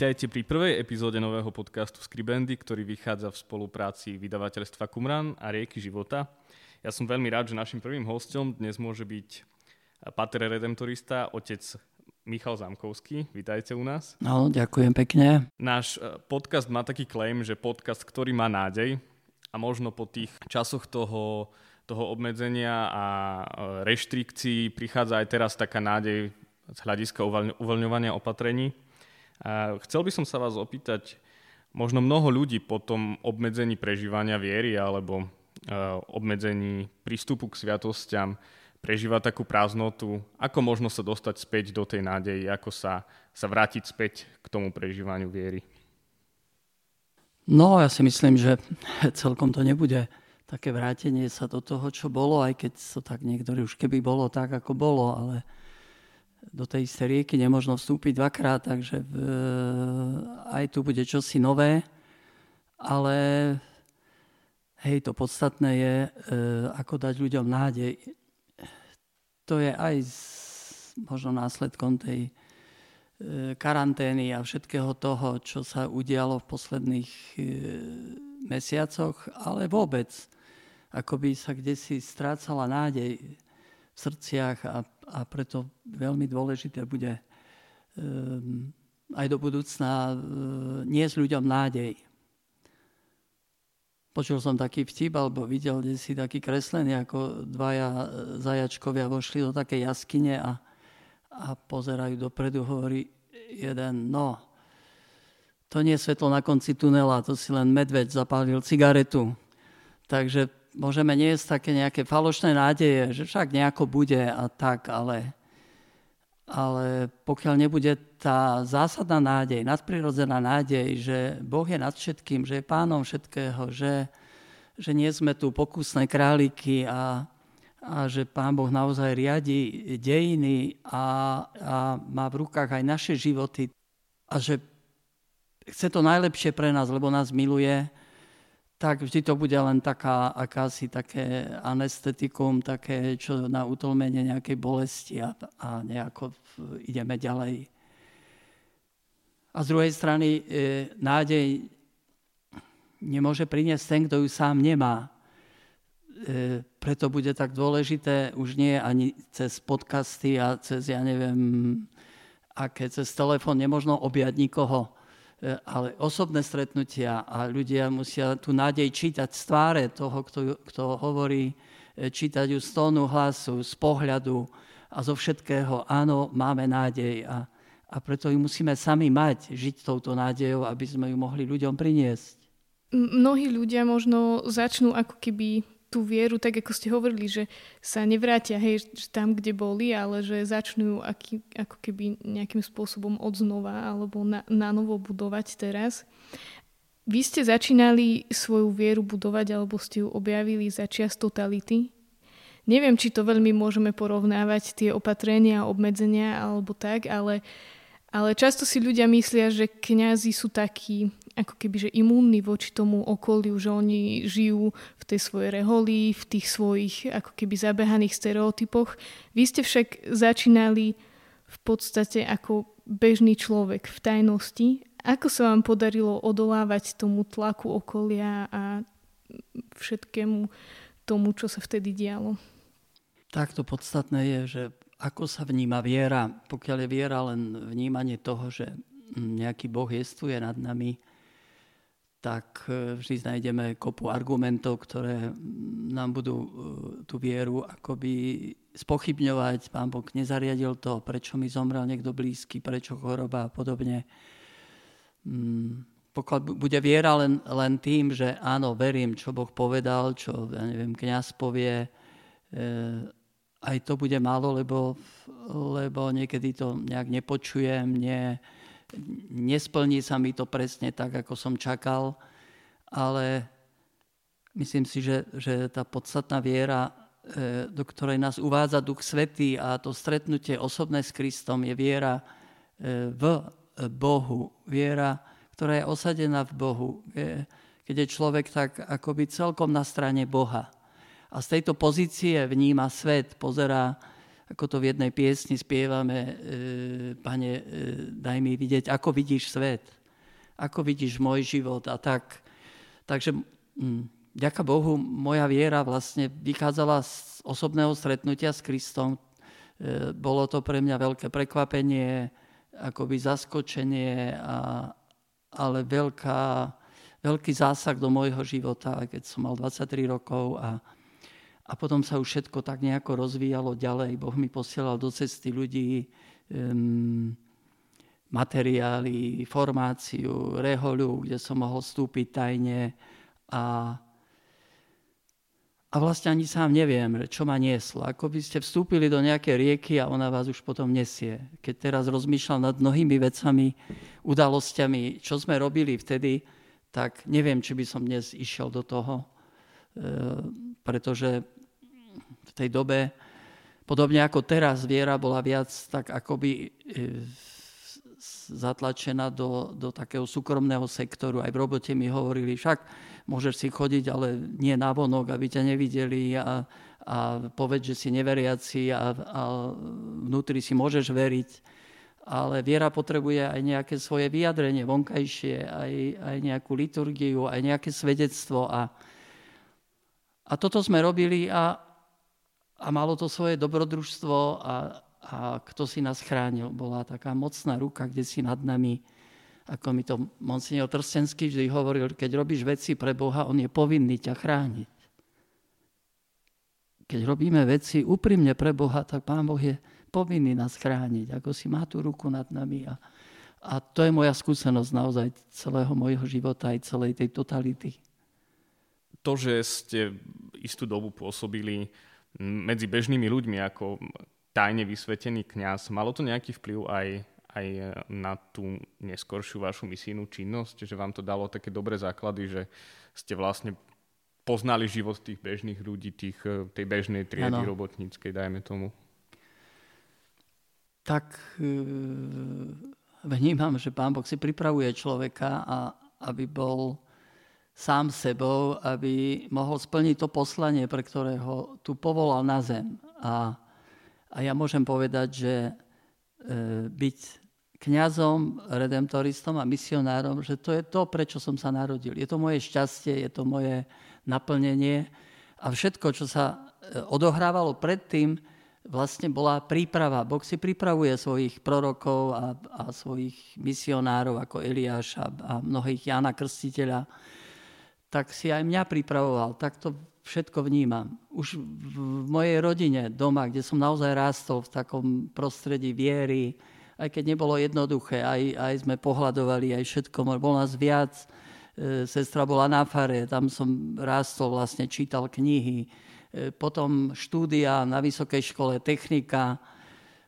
Vítajte pri prvej epizóde nového podcastu Skribendy, ktorý vychádza v spolupráci vydavateľstva Kumran a Rieky života. Ja som veľmi rád, že našim prvým hostom dnes môže byť pater redemptorista, otec Michal Zamkovský. Vítajte u nás. No, ďakujem pekne. Náš e, podcast má taký claim, že podcast, ktorý má nádej a možno po tých časoch toho, toho obmedzenia a e, reštrikcií prichádza aj teraz taká nádej z hľadiska uvoľňovania opatrení. A chcel by som sa vás opýtať, možno mnoho ľudí po tom obmedzení prežívania viery alebo uh, obmedzení prístupu k sviatostiam prežíva takú prázdnotu. Ako možno sa dostať späť do tej nádeji, ako sa, sa vrátiť späť k tomu prežívaniu viery? No, ja si myslím, že celkom to nebude také vrátenie sa do toho, čo bolo, aj keď to tak niektorí už keby bolo tak, ako bolo, ale do tej istej rieky nemožno vstúpiť dvakrát, takže v, aj tu bude čosi nové, ale hej, to podstatné je, e, ako dať ľuďom nádej. To je aj s, možno následkom tej e, karantény a všetkého toho, čo sa udialo v posledných e, mesiacoch, ale vôbec, ako by sa kde si strácala nádej srdciach a a preto veľmi dôležité bude um, aj do budúcna uh, niesť ľuďom nádej. Počul som taký vtip, alebo videl kde si taký kreslený, ako dvaja e, zajačkovia vošli do také jaskyne a, a pozerajú dopredu, hovorí jeden, no, to nie je svetlo na konci tunela, to si len medveď zapálil cigaretu. Takže môžeme niesť také nejaké falošné nádeje, že však nejako bude a tak, ale, ale pokiaľ nebude tá zásadná nádej, nadprirodzená nádej, že Boh je nad všetkým, že je pánom všetkého, že, že nie sme tu pokusné králiky a, a že Pán Boh naozaj riadi dejiny a, a má v rukách aj naše životy a že chce to najlepšie pre nás, lebo nás miluje, tak vždy to bude len taká akási také anestetikum, také, čo na utlmenie nejakej bolesti a, a nejako ideme ďalej. A z druhej strany e, nádej nemôže priniesť ten, kto ju sám nemá. E, preto bude tak dôležité, už nie ani cez podcasty a cez, ja neviem, aké cez telefón nemožno objať nikoho ale osobné stretnutia a ľudia musia tú nádej čítať z tváre toho, kto, kto hovorí, e, čítať ju z tónu hlasu, z pohľadu a zo všetkého. Áno, máme nádej a, a preto ju musíme sami mať, žiť touto nádejou, aby sme ju mohli ľuďom priniesť. Mnohí ľudia možno začnú ako keby tú vieru, tak ako ste hovorili, že sa nevrátia hej, tam, kde boli, ale že začnú aký, ako keby nejakým spôsobom odznova alebo na, na novo budovať teraz. Vy ste začínali svoju vieru budovať alebo ste ju objavili za čias totality. Neviem, či to veľmi môžeme porovnávať, tie opatrenia, obmedzenia alebo tak, ale, ale často si ľudia myslia, že kňazi sú takí ako keby že imúnni voči tomu okoliu, že oni žijú v tej svojej reholi, v tých svojich ako keby zabehaných stereotypoch. Vy ste však začínali v podstate ako bežný človek v tajnosti. Ako sa vám podarilo odolávať tomu tlaku okolia a všetkému tomu, čo sa vtedy dialo? Tak to podstatné je, že ako sa vníma viera. Pokiaľ je viera len vnímanie toho, že nejaký Boh jestuje nad nami, tak e, vždy nájdeme kopu argumentov, ktoré nám budú e, tú vieru akoby spochybňovať. Pán Boh nezariadil to, prečo mi zomrel niekto blízky, prečo choroba a podobne. Mm, pokiaľ bude viera len, len tým, že áno, verím, čo Boh povedal, čo, ja neviem, kniaz povie, e, aj to bude málo, lebo, lebo niekedy to nejak nepočujem, nie, nesplní sa mi to presne tak, ako som čakal, ale myslím si, že, že tá podstatná viera, e, do ktorej nás uvádza Duch Svetý a to stretnutie osobné s Kristom je viera e, v Bohu, viera, ktorá je osadená v Bohu, keď je človek tak akoby celkom na strane Boha a z tejto pozície vníma svet, pozerá, ako to v jednej piesni spievame, e, pane, e, daj mi vidieť, ako vidíš svet, ako vidíš môj život a tak. Takže hm, ďaká Bohu, moja viera vlastne vychádzala z osobného stretnutia s Kristom. E, bolo to pre mňa veľké prekvapenie, akoby zaskočenie, a, ale veľká, veľký zásah do môjho života, keď som mal 23 rokov a a potom sa už všetko tak nejako rozvíjalo ďalej. Boh mi posielal do cesty ľudí, um, materiály, formáciu, rehoľu, kde som mohol vstúpiť tajne a, a vlastne ani sám neviem, čo ma nieslo. Ako by ste vstúpili do nejakej rieky a ona vás už potom nesie. Keď teraz rozmýšľam nad mnohými vecami, udalosťami, čo sme robili vtedy, tak neviem, či by som dnes išiel do toho, e, pretože v tej dobe, podobne ako teraz, viera bola viac tak akoby e, zatlačená do, do takého súkromného sektoru. Aj v robote mi hovorili, však môžeš si chodiť, ale nie na vonok, aby ťa nevideli a, a povedz, že si neveriaci a, a vnútri si môžeš veriť. Ale viera potrebuje aj nejaké svoje vyjadrenie vonkajšie, aj, aj nejakú liturgiu, aj nejaké svedectvo. A, a toto sme robili a, a malo to svoje dobrodružstvo a, a kto si nás chránil. Bola taká mocná ruka, kde si nad nami, ako mi to monsignor Trstenský vždy hovoril, keď robíš veci pre Boha, on je povinný ťa chrániť. Keď robíme veci úprimne pre Boha, tak Pán Boh je povinný nás chrániť, ako si má tú ruku nad nami. A, a to je moja skúsenosť naozaj celého môjho života aj celej tej totality. To, že ste istú dobu pôsobili medzi bežnými ľuďmi ako tajne vysvetený kňaz. Malo to nejaký vplyv aj, aj na tú neskoršiu vašu misijnú činnosť, že vám to dalo také dobré základy, že ste vlastne poznali život tých bežných ľudí, tých, tej bežnej triedy ano. robotníckej, dajme tomu? Tak e, vnímam, že Pán Boh si pripravuje človeka, a aby bol sám sebou, aby mohol splniť to poslanie, pre ktorého tu povolal na zem. A, a ja môžem povedať, že e, byť kňazom, redemptoristom a misionárom, že to je to, prečo som sa narodil. Je to moje šťastie, je to moje naplnenie a všetko, čo sa e, odohrávalo predtým, vlastne bola príprava. Boh si pripravuje svojich prorokov a, a svojich misionárov ako Eliáš a, a mnohých Jana Krstiteľa tak si aj mňa pripravoval. Tak to všetko vnímam. Už v mojej rodine, doma, kde som naozaj rástol v takom prostredí viery, aj keď nebolo jednoduché, aj, aj sme pohľadovali, aj všetko, bol nás viac. E, sestra bola na fare, tam som rástol, vlastne čítal knihy. E, potom štúdia na vysokej škole, technika,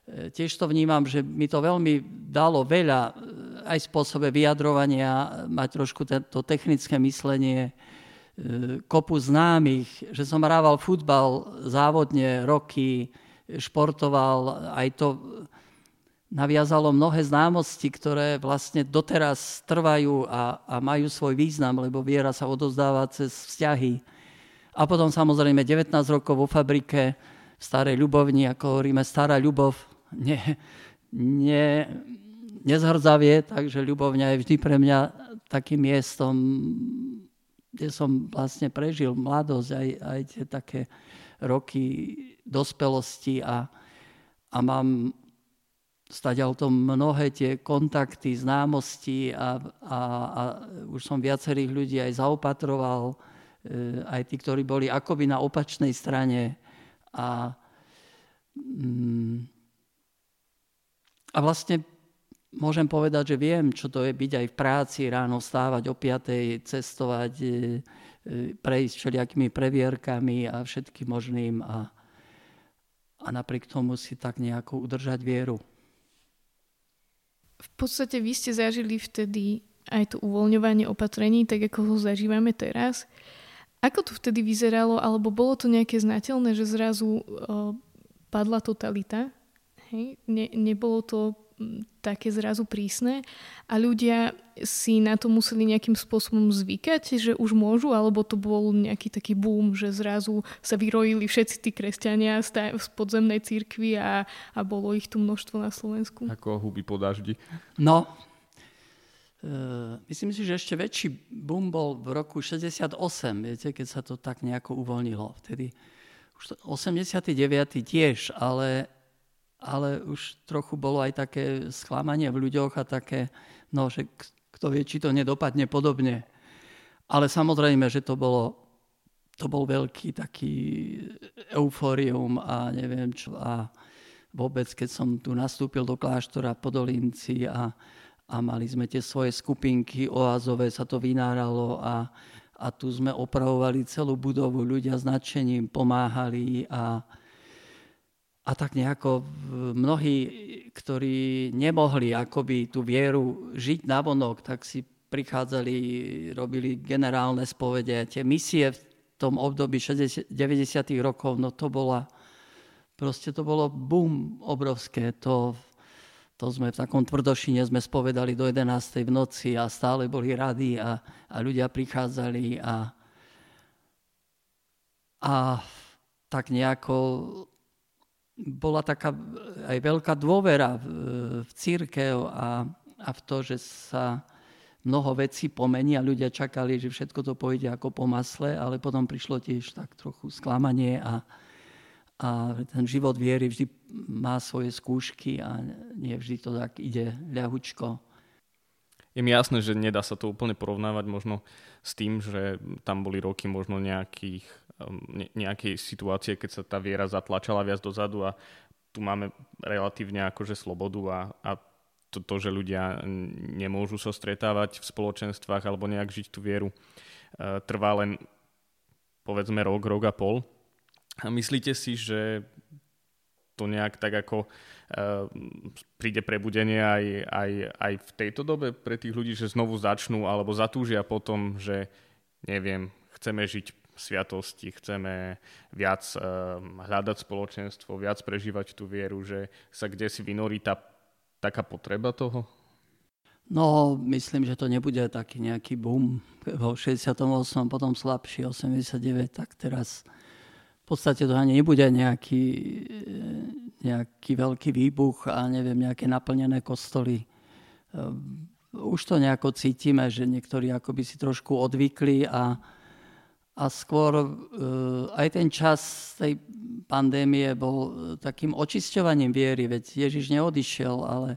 E, tiež to vnímam, že mi to veľmi dalo veľa aj spôsobe vyjadrovania, mať trošku to technické myslenie, e, kopu známych, že som hrával futbal závodne roky, športoval, aj to naviazalo mnohé známosti, ktoré vlastne doteraz trvajú a, a majú svoj význam, lebo viera sa odozdáva cez vzťahy. A potom samozrejme 19 rokov vo fabrike v Starej Ľubovni, ako hovoríme, Stará Ľubov, ne, ne, nezhrdzavie, takže ľubovňa je vždy pre mňa takým miestom, kde som vlastne prežil mladosť, aj, aj tie také roky dospelosti a, a mám staďal to mnohé tie kontakty, známosti a, a, a už som viacerých ľudí aj zaopatroval, e, aj tí, ktorí boli akoby na opačnej strane a mm, a vlastne môžem povedať, že viem, čo to je byť aj v práci, ráno stávať o 5, cestovať, e, e, prejsť všelijakými previerkami a všetkým možným. A, a napriek tomu si tak nejako udržať vieru. V podstate vy ste zažili vtedy aj to uvoľňovanie opatrení, tak ako ho zažívame teraz. Ako to vtedy vyzeralo, alebo bolo to nejaké znateľné, že zrazu uh, padla totalita? Hej? Ne, nebolo to také zrazu prísne a ľudia si na to museli nejakým spôsobom zvykať, že už môžu, alebo to bol nejaký taký boom, že zrazu sa vyrojili všetci tí kresťania z podzemnej církvy a, a bolo ich tu množstvo na Slovensku. Ako huby po daždi. No, Uh, myslím si, že ešte väčší boom bol v roku 68, viete, keď sa to tak nejako uvoľnilo. Vtedy už 89. tiež, ale ale už trochu bolo aj také sklamanie v ľuďoch a také, no, že kto vie, či to nedopadne podobne. Ale samozrejme, že to bolo, to bol veľký taký eufórium a neviem čo. A vôbec, keď som tu nastúpil do kláštora Podolinci a, a mali sme tie svoje skupinky oázové, sa to vynáralo a, a tu sme opravovali celú budovu, ľudia s nadšením pomáhali a, a tak nejako mnohí, ktorí nemohli akoby tú vieru žiť na vonok, tak si prichádzali, robili generálne spovede. Tie misie v tom období 60, 90. rokov, no to bola, proste to bolo boom obrovské. To, to sme v takom tvrdošine sme spovedali do 11. v noci a stále boli rady a, a ľudia prichádzali a, a tak nejako bola taká aj veľká dôvera v, v církev a, a v to, že sa mnoho vecí pomení a ľudia čakali, že všetko to pôjde ako po masle, ale potom prišlo tiež tak trochu sklamanie a, a ten život viery vždy má svoje skúšky a nie vždy to tak ide ľahučko. Je mi jasné, že nedá sa to úplne porovnávať možno s tým, že tam boli roky možno nejakých nejakej situácie, keď sa tá viera zatlačala viac dozadu a tu máme relatívne akože slobodu a, a to, to, že ľudia nemôžu sa stretávať v spoločenstvách alebo nejak žiť tú vieru, uh, trvá len povedzme rok, rok a pol. A myslíte si, že to nejak tak ako uh, príde prebudenie aj, aj, aj v tejto dobe pre tých ľudí, že znovu začnú alebo zatúžia potom, že neviem, chceme žiť sviatosti, chceme viac ehm, hľadať spoločenstvo, viac prežívať tú vieru, že sa kde si vynorí tá taká potreba toho? No, myslím, že to nebude taký nejaký boom. Vo 68. potom slabší, 89, tak teraz v podstate to ani nebude nejaký, nejaký veľký výbuch a neviem, nejaké naplnené kostoly. Ehm, už to nejako cítime, že niektorí akoby si trošku odvykli a, a skôr e, aj ten čas tej pandémie bol e, takým očisťovaním viery, veď Ježiš neodišiel, ale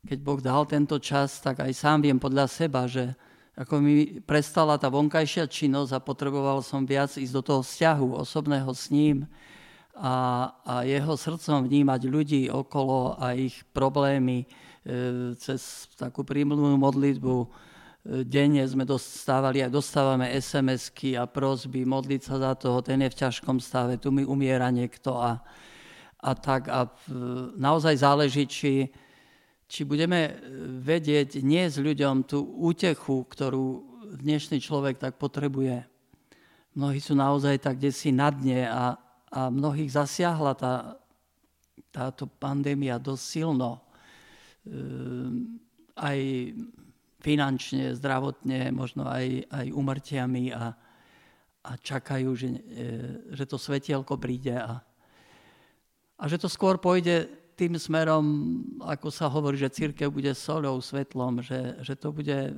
keď Boh dal tento čas, tak aj sám viem podľa seba, že ako mi prestala tá vonkajšia činnosť a potreboval som viac ísť do toho vzťahu osobného s ním a, a jeho srdcom vnímať ľudí okolo a ich problémy e, cez takú prímluvnú modlitbu denne sme dostávali a dostávame SMS-ky a prosby, modliť sa za toho, ten je v ťažkom stave, tu mi umiera niekto a, a tak. A naozaj záleží, či, či budeme vedieť nie s ľuďom tú útechu, ktorú dnešný človek tak potrebuje. Mnohí sú naozaj tak si na dne a, a mnohých zasiahla tá, táto pandémia dosť silno. Ehm, aj finančne, zdravotne, možno aj, aj umrtiami a, a čakajú, že, e, že to svetielko príde a, a že to skôr pôjde tým smerom, ako sa hovorí, že církev bude soľou, svetlom, že, že to bude,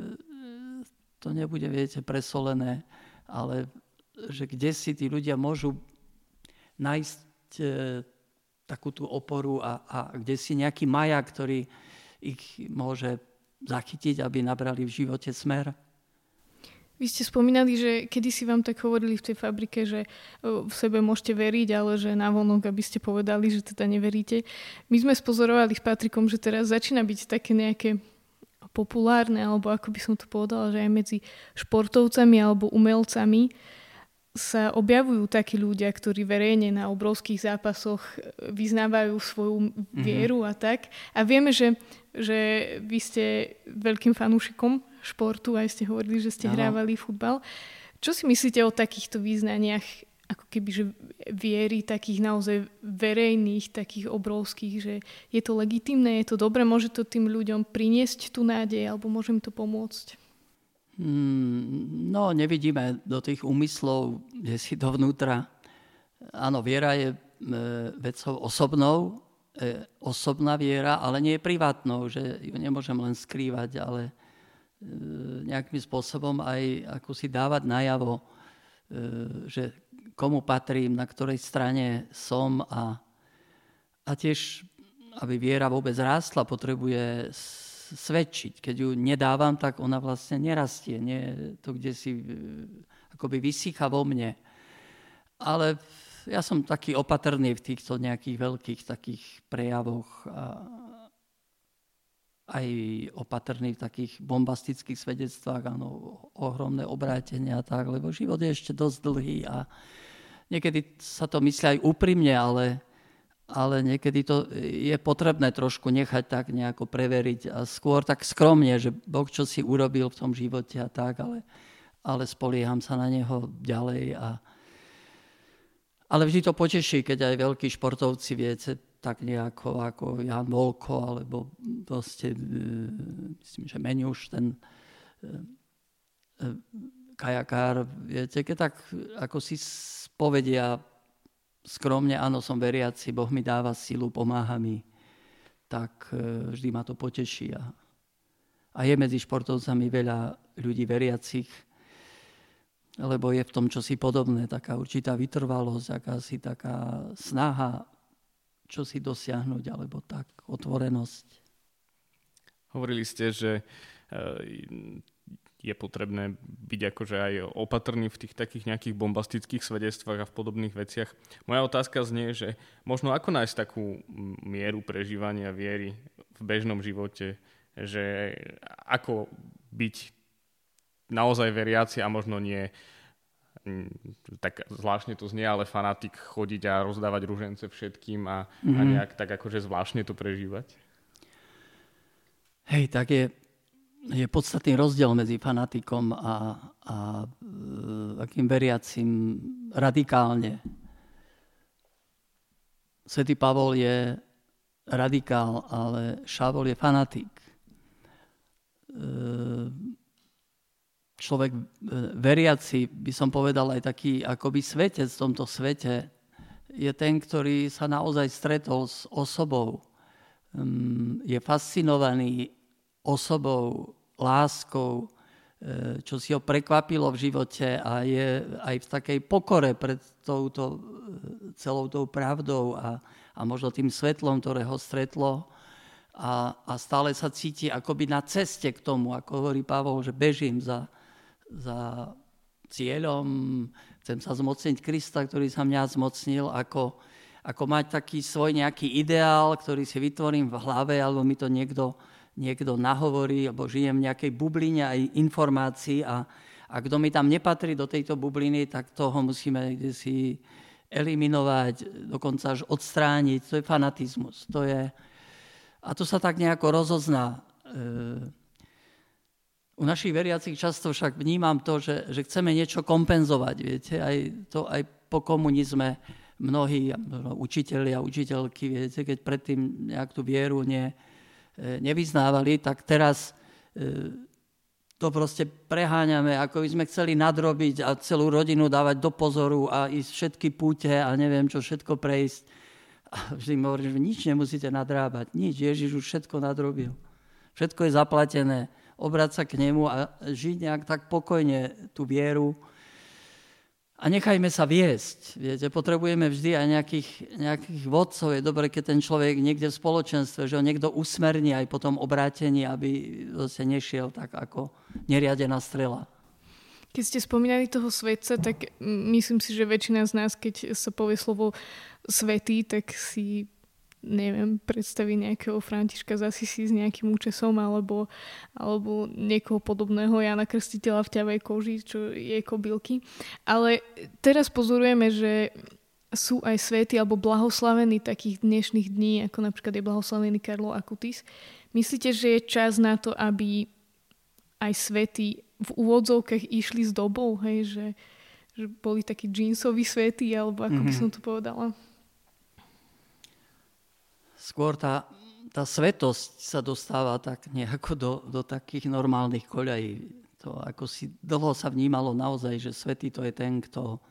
to nebude, viete, presolené, ale že kde si tí ľudia môžu nájsť e, takú tú oporu a, a kde si nejaký maja, ktorý ich môže zachytiť, aby nabrali v živote smer. Vy ste spomínali, že kedy si vám tak hovorili v tej fabrike, že v sebe môžete veriť, ale že na vonok, aby ste povedali, že teda neveríte. My sme spozorovali s Patrikom, že teraz začína byť také nejaké populárne, alebo ako by som to povedala, že aj medzi športovcami alebo umelcami sa objavujú takí ľudia, ktorí verejne na obrovských zápasoch vyznávajú svoju mhm. vieru mm-hmm. a tak. A vieme, že, že vy ste veľkým fanúšikom športu, aj ste hovorili, že ste Aha. hrávali futbal. Čo si myslíte o takýchto význaniach ako keby, že viery takých naozaj verejných, takých obrovských, že je to legitimné, je to dobré, môže to tým ľuďom priniesť tú nádej, alebo môže im to pomôcť? Hmm, no, nevidíme do tých úmyslov, kde si dovnútra. Áno, viera je e, vecou osobnou, e, osobná viera, ale nie je privátnou, že ju nemôžem len skrývať, ale e, nejakým spôsobom aj ako si dávať najavo, že komu patrím, na ktorej strane som a, a tiež, aby viera vôbec rástla, potrebuje svedčiť. Keď ju nedávam, tak ona vlastne nerastie. Nie to, kde si e, akoby vysycha vo mne. Ale ja som taký opatrný v týchto nejakých veľkých takých prejavoch a aj opatrný v takých bombastických svedectvách, áno, ohromné obrátenia a tak, lebo život je ešte dosť dlhý a niekedy sa to myslí aj úprimne, ale ale niekedy to je potrebné trošku nechať tak nejako preveriť a skôr tak skromne, že Boh čo si urobil v tom živote a tak, ale, ale spolieham sa na Neho ďalej. A, ale vždy to poteší, keď aj veľkí športovci viete, tak nejako ako Jan Volko, alebo proste, e, myslím, že Meňuš, ten e, e, kajakár, viete, keď tak ako si povedia skromne, áno, som veriaci, Boh mi dáva silu, pomáha mi, tak e, vždy ma to poteší. A, a je medzi športovcami veľa ľudí veriacich, lebo je v tom čosi podobné, taká určitá vytrvalosť, akási taká snaha čo si dosiahnuť, alebo tak, otvorenosť. Hovorili ste, že e, je potrebné byť akože aj opatrný v tých takých nejakých bombastických svedectvách a v podobných veciach. Moja otázka znie, že možno ako nájsť takú mieru prežívania viery v bežnom živote, že ako byť naozaj veriaci a možno nie tak zvláštne to znie, ale fanatik chodiť a rozdávať ružence všetkým a, mm-hmm. a mhm. nejak tak akože zvláštne to prežívať? Hej, tak je je podstatný rozdiel medzi fanatikom a, a e, akým veriacim radikálne. Svetý Pavol je radikál, ale Šávol je fanatik. E, človek e, veriaci, by som povedal aj taký akoby svetec v tomto svete, je ten, ktorý sa naozaj stretol s osobou, mm, je fascinovaný osobou, láskou, e, čo si ho prekvapilo v živote a je aj v takej pokore pred touto e, celou tou pravdou a, a možno tým svetlom, ktoré ho stretlo. A, a stále sa cíti akoby na ceste k tomu, ako hovorí Pavol, že bežím za, za cieľom, chcem sa zmocniť Krista, ktorý sa mňa zmocnil, ako, ako mať taký svoj nejaký ideál, ktorý si vytvorím v hlave, alebo mi to niekto, niekto nahovorí, alebo žijem v nejakej bubline aj informácií a, a kto mi tam nepatrí do tejto bubliny, tak toho musíme si eliminovať, dokonca až odstrániť. To je fanatizmus. To je, a to sa tak nejako rozozná. E, u našich veriacich často však vnímam to, že, že chceme niečo kompenzovať. Viete, aj to aj po komunizme mnohí učiteľi a učiteľky, viete, keď predtým nejak tú vieru nie, nevyznávali, tak teraz e, to proste preháňame, ako by sme chceli nadrobiť a celú rodinu dávať do pozoru a ísť všetky púte a neviem čo všetko prejsť. A vždy mi hovorím, že nič nemusíte nadrábať, nič, Ježiš už všetko nadrobil. Všetko je zaplatené obrať sa k nemu a žiť nejak tak pokojne tú vieru. A nechajme sa viesť. Viete, potrebujeme vždy aj nejakých, nejakých vodcov. Je dobre, keď ten človek niekde v spoločenstve, že ho niekto usmerní aj po tom obrátení, aby sa nešiel tak ako neriadená strela. Keď ste spomínali toho svetca, tak myslím si, že väčšina z nás, keď sa povie slovo svetý, tak si neviem, predstaví nejakého Františka z Asisi s nejakým účesom alebo, alebo niekoho podobného Jana Krstiteľa v ťavej koži, čo je kobylky. Ale teraz pozorujeme, že sú aj svety alebo blahoslavení takých dnešných dní, ako napríklad je blahoslavený Karlo Akutis. Myslíte, že je čas na to, aby aj svety v úvodzovkách išli s dobou, hej, že, že boli takí džínsoví svety, alebo ako mm-hmm. by mhm. som to povedala? Skôr tá, tá svetosť sa dostáva tak nejako do, do takých normálnych koľají. To ako si dlho sa vnímalo naozaj, že svetý to je ten, kto,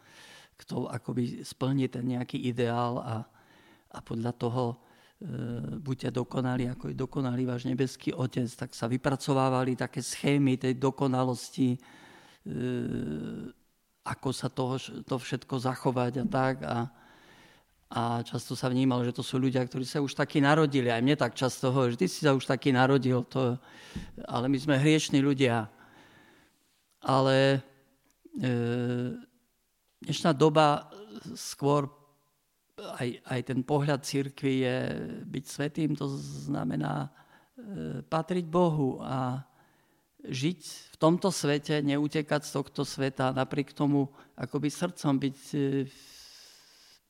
kto akoby splní ten nejaký ideál a, a podľa toho e, buďte dokonali, ako je dokonalý váš nebeský Otec, tak sa vypracovávali také schémy tej dokonalosti, e, ako sa toho, to všetko zachovať a tak. A, a často sa vnímal, že to sú ľudia, ktorí sa už takí narodili. Aj mne tak často hovorí, ty si sa už taký narodil, to, ale my sme hriešní ľudia. Ale e, dnešná doba skôr aj, aj ten pohľad církvy je byť svetým, to znamená e, patriť Bohu a žiť v tomto svete, neutekať z tohto sveta, napriek tomu akoby srdcom byť e,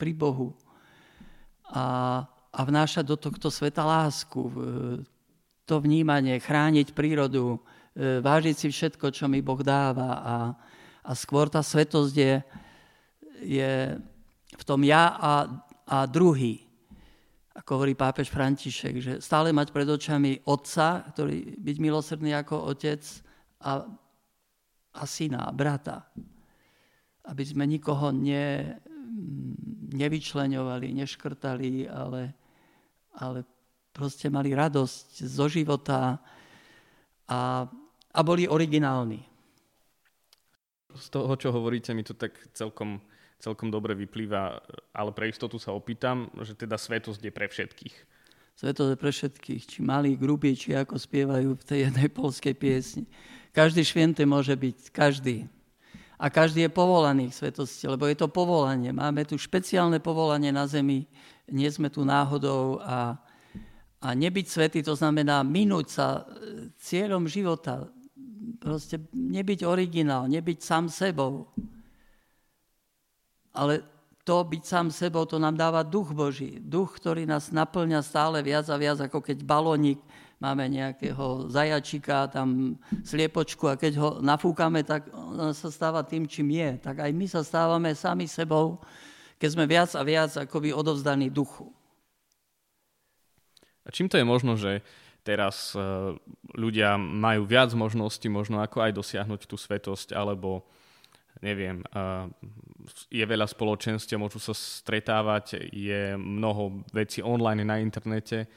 pri Bohu a, a vnášať do tohto sveta lásku, to vnímanie, chrániť prírodu, e, vážiť si všetko, čo mi Boh dáva a, a skôr tá svetosť je, je v tom ja a, a druhý. Ako hovorí pápež František, že stále mať pred očami otca, ktorý byť milosrdný ako otec a, a syna, brata. Aby sme nikoho ne, nevyčleňovali, neškrtali, ale, ale proste mali radosť zo života a, a boli originálni. Z toho, čo hovoríte, mi to tak celkom, celkom dobre vyplýva, ale pre istotu sa opýtam, že teda svetosť je pre všetkých. Svetosť je pre všetkých, či malí, grubí, či ako spievajú v tej jednej polskej piesni. Každý švente môže byť, každý a každý je povolaný k svetosti, lebo je to povolanie. Máme tu špeciálne povolanie na zemi, nie sme tu náhodou a, a nebyť svetý to znamená minúť sa e, cieľom života, proste nebyť originál, nebyť sám sebou. Ale to byť sám sebou, to nám dáva duch Boží. Duch, ktorý nás naplňa stále viac a viac, ako keď balónik máme nejakého zajačika, tam sliepočku a keď ho nafúkame, tak on sa stáva tým, čím je. Tak aj my sa stávame sami sebou, keď sme viac a viac akoby odovzdaní duchu. A čím to je možno, že teraz e, ľudia majú viac možností, možno ako aj dosiahnuť tú svetosť, alebo neviem, e, je veľa spoločenstiev, môžu sa stretávať, je mnoho vecí online na internete,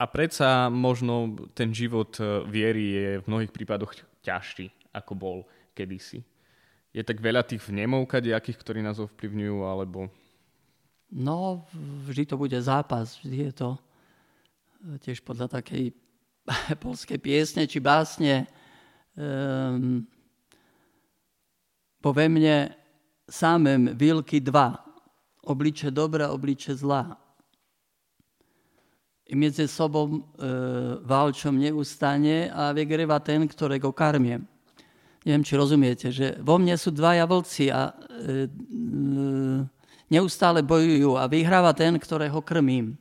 a predsa možno ten život e, viery je v mnohých prípadoch ťažší, ako bol kedysi. Je tak veľa tých vnemov kadejakých, ktorí nás ovplyvňujú, alebo... No, vždy to bude zápas. Vždy je to e, tiež podľa takej polskej piesne či básne. Um, po ve mne samém vilky dva. Obliče dobra, obliče zla między sobą e, walczą neustane a wygrywa ten, którego karmię. Nie wiem, czy rozumiecie, że mne sú dvaja vlci a e, e, neustále bojujú a vyhráva ten, ktorého krmím.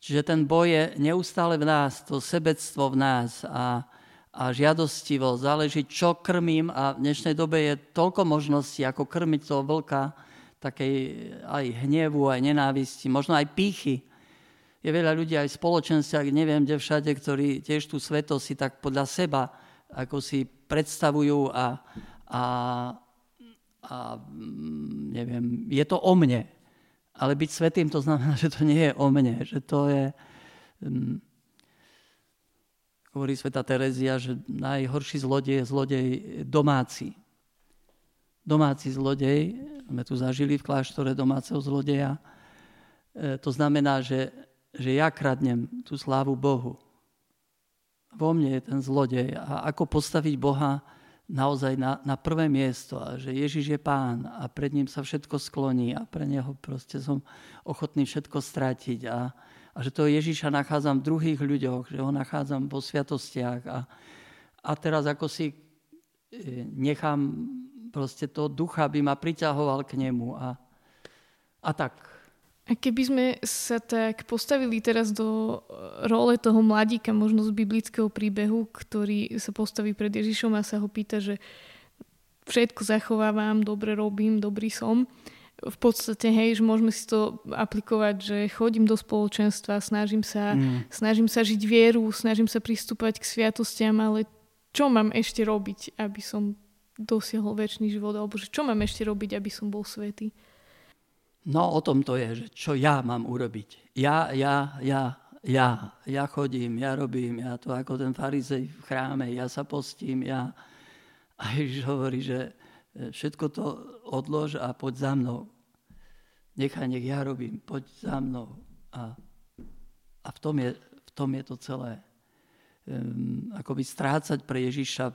Čiže ten boj je neustále v nás, to sebectvo v nás a, a žiadostivo. Záleží, čo krmím a v dnešnej dobe je toľko možností, ako krmiť toho vlka, takej aj hnevu, aj nenávisti, možno aj pýchy je veľa ľudí aj v spoločenstvách, neviem kde všade, ktorí tiež tú svetosť si tak podľa seba ako si predstavujú a, a, a mm, neviem, je to o mne. Ale byť svetým to znamená, že to nie je o mne, že to je... Um, hovorí sveta Terezia, že najhorší zlodej je zlodej domáci. Domáci zlodej, sme tu zažili v kláštore domáceho zlodeja, e, to znamená, že že ja kradnem tú slávu Bohu. Vo mne je ten zlodej. A ako postaviť Boha naozaj na, na prvé miesto a že Ježiš je pán a pred ním sa všetko skloní a pre neho proste som ochotný všetko stratiť a, a že toho Ježiša nachádzam v druhých ľuďoch, že ho nachádzam vo sviatostiach a, a teraz ako si e, nechám proste toho ducha, aby ma priťahoval k nemu a, a tak. A keby sme sa tak postavili teraz do role toho mladíka, možno z biblického príbehu, ktorý sa postaví pred Ježišom a sa ho pýta, že všetko zachovávam, dobre robím, dobrý som, v podstate, hej, že môžeme si to aplikovať, že chodím do spoločenstva, snažím sa, mm. snažím sa žiť vieru, snažím sa pristúpať k sviatostiam, ale čo mám ešte robiť, aby som dosiahol väčší život, alebo že čo mám ešte robiť, aby som bol svetý? No o tom to je, že čo ja mám urobiť. Ja, ja, ja, ja, ja chodím, ja robím, ja to ako ten farizej v chráme, ja sa postím, ja... A Ježiš hovorí, že všetko to odlož a poď za mnou. Nechaj, nech ja robím, poď za mnou. A, a v, tom je, v tom je to celé. Um, akoby strácať pre Ježiša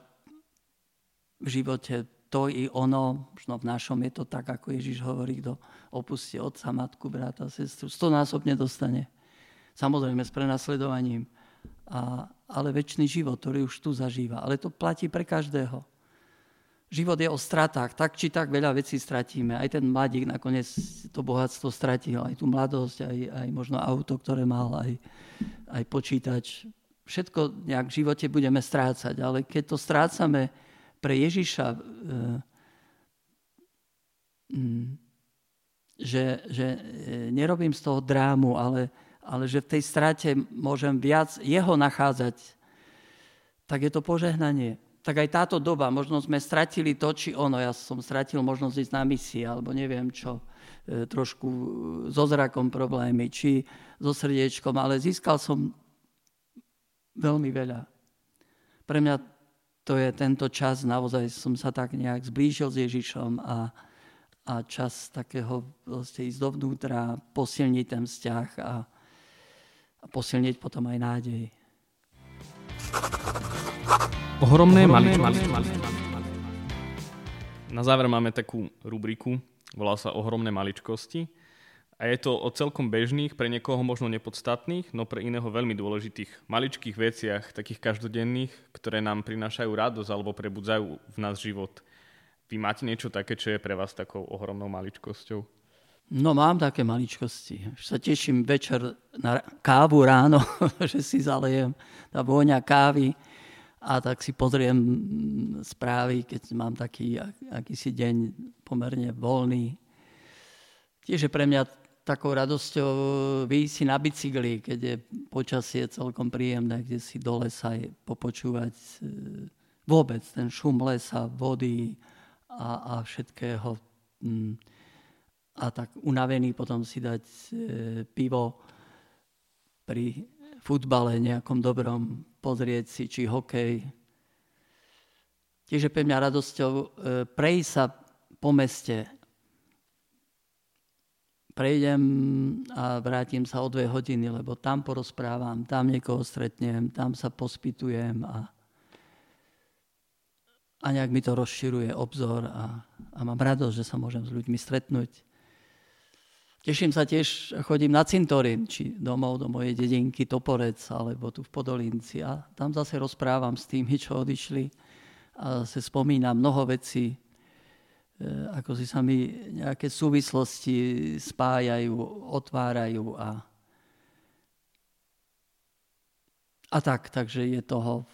v živote to i ono, možno v našom je to tak, ako Ježiš hovorí, kto opustí otca, matku, brata, sestru, stonásobne dostane. Samozrejme s prenasledovaním. A, ale väčší život, ktorý už tu zažíva. Ale to platí pre každého život je o stratách. Tak či tak veľa vecí stratíme. Aj ten mladík nakoniec to bohatstvo stratil. Aj tú mladosť, aj, aj možno auto, ktoré mal, aj, aj počítač. Všetko nejak v živote budeme strácať. Ale keď to strácame pre Ježiša, e, že, že e, nerobím z toho drámu, ale, ale že v tej strate môžem viac jeho nachádzať, tak je to požehnanie. Tak aj táto doba, možno sme stratili to, či ono, ja som stratil možnosť ísť na misie, alebo neviem čo, e, trošku so zrakom problémy, či so srdiečkom, ale získal som veľmi veľa. Pre mňa to je tento čas, naozaj som sa tak nejak zblížil s Ježišom a, a čas takého vlastne ísť dovnútra, posilniť ten vzťah a, a posilniť potom aj nádej. Ohromné, Ohromné maličkosti. Na záver máme takú rubriku, volá sa Ohromné maličkosti. A je to o celkom bežných, pre niekoho možno nepodstatných, no pre iného veľmi dôležitých maličkých veciach, takých každodenných, ktoré nám prinášajú radosť alebo prebudzajú v nás život. Vy máte niečo také, čo je pre vás takou ohromnou maličkosťou? No mám také maličkosti. Už sa teším večer na kávu ráno, že si zalejem tá vôňa kávy a tak si pozriem správy, keď mám taký akýsi deň pomerne voľný. Tiež je pre mňa takou radosťou vyjsť si na bicykli, keď je počasie celkom príjemné, kde si do lesa je popočúvať e, vôbec ten šum lesa, vody a, a všetkého. Mm. A tak unavený potom si dať e, pivo pri futbale nejakom dobrom pozrieť si, či hokej. Tiež je pre mňa radosťou e, prejsť sa po meste. Prejdem a vrátim sa o dve hodiny, lebo tam porozprávam, tam niekoho stretnem, tam sa pospitujem a, a nejak mi to rozširuje obzor a, a mám radosť, že sa môžem s ľuďmi stretnúť. Teším sa tiež, chodím na cintorín, či domov do mojej dedinky Toporec, alebo tu v Podolinci a tam zase rozprávam s tými, čo odišli a zase spomínam mnoho vecí, ako si sa mi nejaké súvislosti spájajú, otvárajú a, a tak, takže je toho,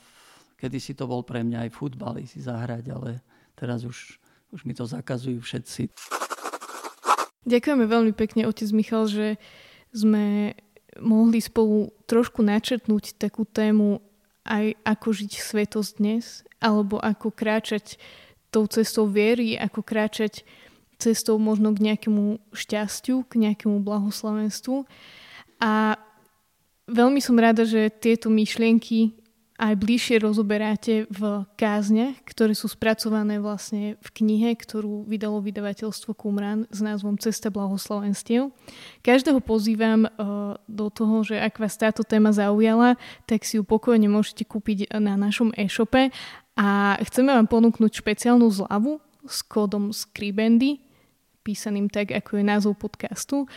kedy si to bol pre mňa aj futbal, si zahrať, ale teraz už, už mi to zakazujú všetci. Ďakujeme veľmi pekne, otec Michal, že sme mohli spolu trošku načrtnúť takú tému aj ako žiť svetosť dnes, alebo ako kráčať tou cestou viery, ako kráčať cestou možno k nejakému šťastiu, k nejakému blahoslavenstvu. A veľmi som rada, že tieto myšlienky aj bližšie rozoberáte v kázniach, ktoré sú spracované vlastne v knihe, ktorú vydalo vydavateľstvo Kumran s názvom Cesta blahoslavenstiev. Každého pozývam uh, do toho, že ak vás táto téma zaujala, tak si ju pokojne môžete kúpiť na našom e-shope a chceme vám ponúknuť špeciálnu zľavu s kódom Scribendy, písaným tak, ako je názov podcastu,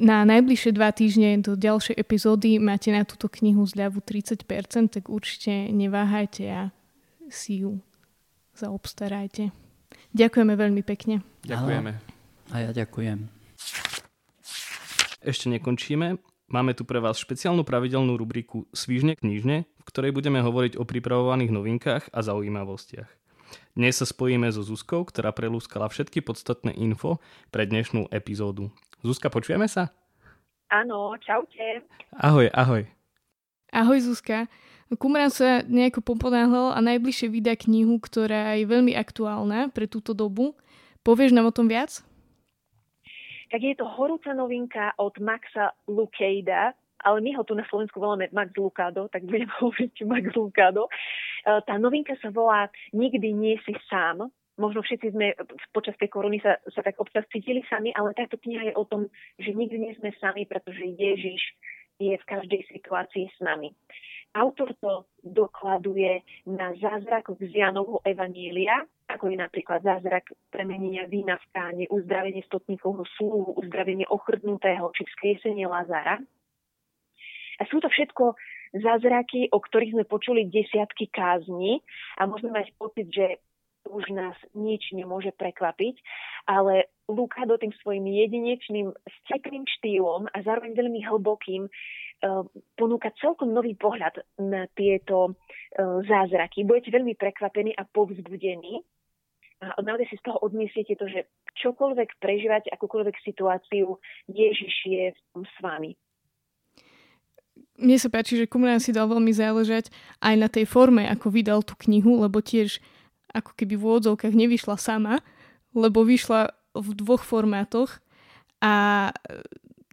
na najbližšie dva týždne do ďalšej epizódy máte na túto knihu zľavu 30%, tak určite neváhajte a si ju zaobstarajte. Ďakujeme veľmi pekne. Ďakujeme. A ja ďakujem. Ešte nekončíme. Máme tu pre vás špeciálnu pravidelnú rubriku Svížne knižne, v ktorej budeme hovoriť o pripravovaných novinkách a zaujímavostiach. Dnes sa spojíme so Zuzkou, ktorá prelúskala všetky podstatné info pre dnešnú epizódu. Zuzka, počujeme sa? Áno, čaute. Ahoj, ahoj. Ahoj Zuzka. Kumran sa nejako poponáhľal a najbližšie vydá knihu, ktorá je veľmi aktuálna pre túto dobu. Povieš nám o tom viac? Tak je to horúca novinka od Maxa Lucada, ale my ho tu na Slovensku voláme Max Lucado, tak budem hovoriť Max Lucado. E, tá novinka sa volá Nikdy nie si sám. Možno všetci sme počas tej korony sa, sa tak občas cítili sami, ale táto kniha je o tom, že nikdy nie sme sami, pretože Ježiš je v každej situácii s nami. Autor to dokladuje na zázrakoch z Janovho Evanília, ako je napríklad zázrak premenenia vína v káne, uzdravenie stotníkovho súlu, uzdravenie ochrnutého či vzkriesenie Lazara. A sú to všetko zázraky, o ktorých sme počuli desiatky kázni a môžeme mať pocit, že už nás nič nemôže prekvapiť, ale Luka do tým svojim jedinečným, stekným štýlom a zároveň veľmi hlbokým ponúka celkom nový pohľad na tieto eh, zázraky. Budete veľmi prekvapení a povzbudení. A naozaj si z toho odniesiete to, že čokoľvek prežívate, akúkoľvek situáciu, Ježiš je s vami. Mne sa páči, že Kumran si dal veľmi záležať aj na tej forme, ako vydal tú knihu, lebo tiež ako keby v úvodzovkách nevyšla sama, lebo vyšla v dvoch formátoch a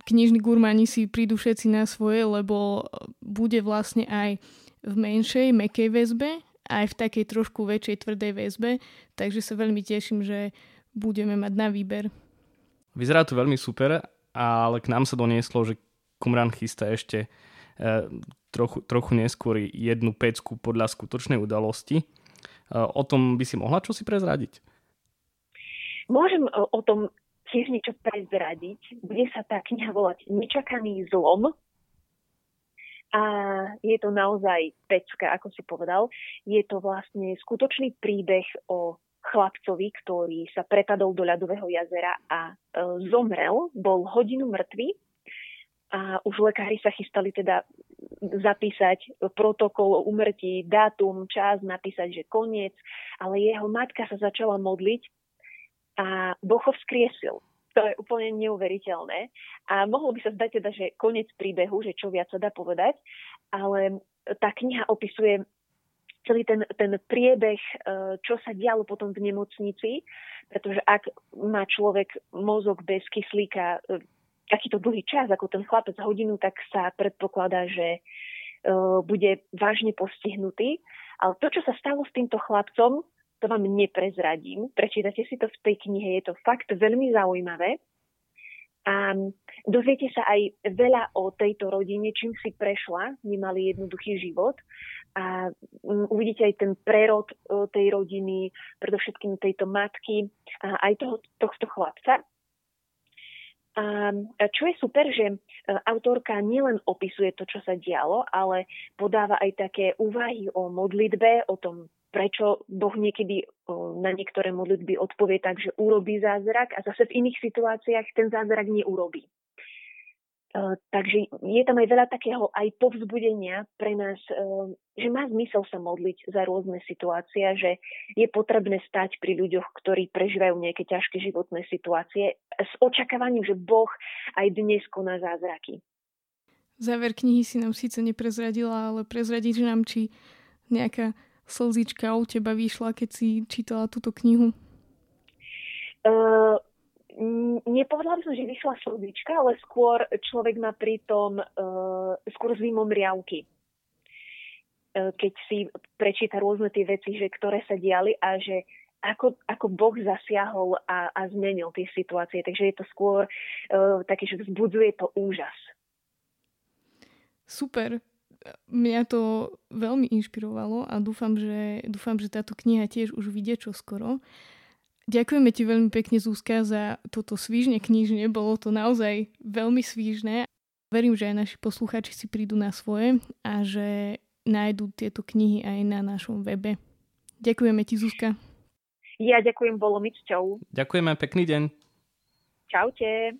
knižní gurmani si prídu všetci na svoje, lebo bude vlastne aj v menšej, mekej väzbe, aj v takej trošku väčšej, tvrdej väzbe, takže sa veľmi teším, že budeme mať na výber. Vyzerá to veľmi super, ale k nám sa donieslo, že Kumran chystá ešte e, trochu, trochu neskôr jednu pecku podľa skutočnej udalosti. E, o tom by si mohla čo si prezradiť? Môžem o tom tiež niečo prezradiť. Bude sa tá kniha volať Nečakaný zlom. A je to naozaj pecka, ako si povedal. Je to vlastne skutočný príbeh o chlapcovi, ktorý sa prepadol do ľadového jazera a e, zomrel, bol hodinu mŕtvy a už lekári sa chystali teda zapísať protokol o umrtí, dátum, čas, napísať, že koniec, ale jeho matka sa začala modliť a Boh vzkriesil. To je úplne neuveriteľné. A mohlo by sa zdať teda, že koniec príbehu, že čo viac sa dá povedať, ale tá kniha opisuje celý ten, ten priebeh, e, čo sa dialo potom v nemocnici, pretože ak má človek mozog bez kyslíka e, takýto dlhý čas, ako ten chlapec hodinu, tak sa predpokladá, že e, bude vážne postihnutý. Ale to, čo sa stalo s týmto chlapcom, to vám neprezradím. Prečítate si to v tej knihe, je to fakt veľmi zaujímavé. A dozviete sa aj veľa o tejto rodine, čím si prešla, nemali jednoduchý život. A uvidíte aj ten prerod e, tej rodiny, predovšetkým tejto matky a aj toho, tohto chlapca. A čo je super, že e, autorka nielen opisuje to, čo sa dialo, ale podáva aj také úvahy o modlitbe, o tom prečo Boh niekedy na niektoré modlitby odpovie tak, že urobí zázrak a zase v iných situáciách ten zázrak neurobí. Takže je tam aj veľa takého aj povzbudenia pre nás, že má zmysel sa modliť za rôzne situácie, že je potrebné stať pri ľuďoch, ktorí prežívajú nejaké ťažké životné situácie s očakávaním, že Boh aj dnes koná zázraky. Záver knihy si nám síce neprezradila, ale prezradíš nám, či nejaká slzička u teba vyšla, keď si čítala túto knihu? Uh, nepovedala by som, že vyšla slzička, ale skôr človek má pritom uh, skôr zimom riavky. Uh, keď si prečíta rôzne tie veci, že ktoré sa diali a že ako, ako Boh zasiahol a, a zmenil tie situácie. Takže je to skôr uh, také, že vzbudzuje to úžas. Super mňa to veľmi inšpirovalo a dúfam, že, dúfam, že táto kniha tiež už vyjde čo skoro. Ďakujeme ti veľmi pekne, Zúska, za toto svížne knižne. Bolo to naozaj veľmi svížne. Verím, že aj naši poslucháči si prídu na svoje a že nájdú tieto knihy aj na našom webe. Ďakujeme ti, Zuzka. Ja ďakujem, bolo mi cťou. Ďakujeme, pekný deň. Čaute.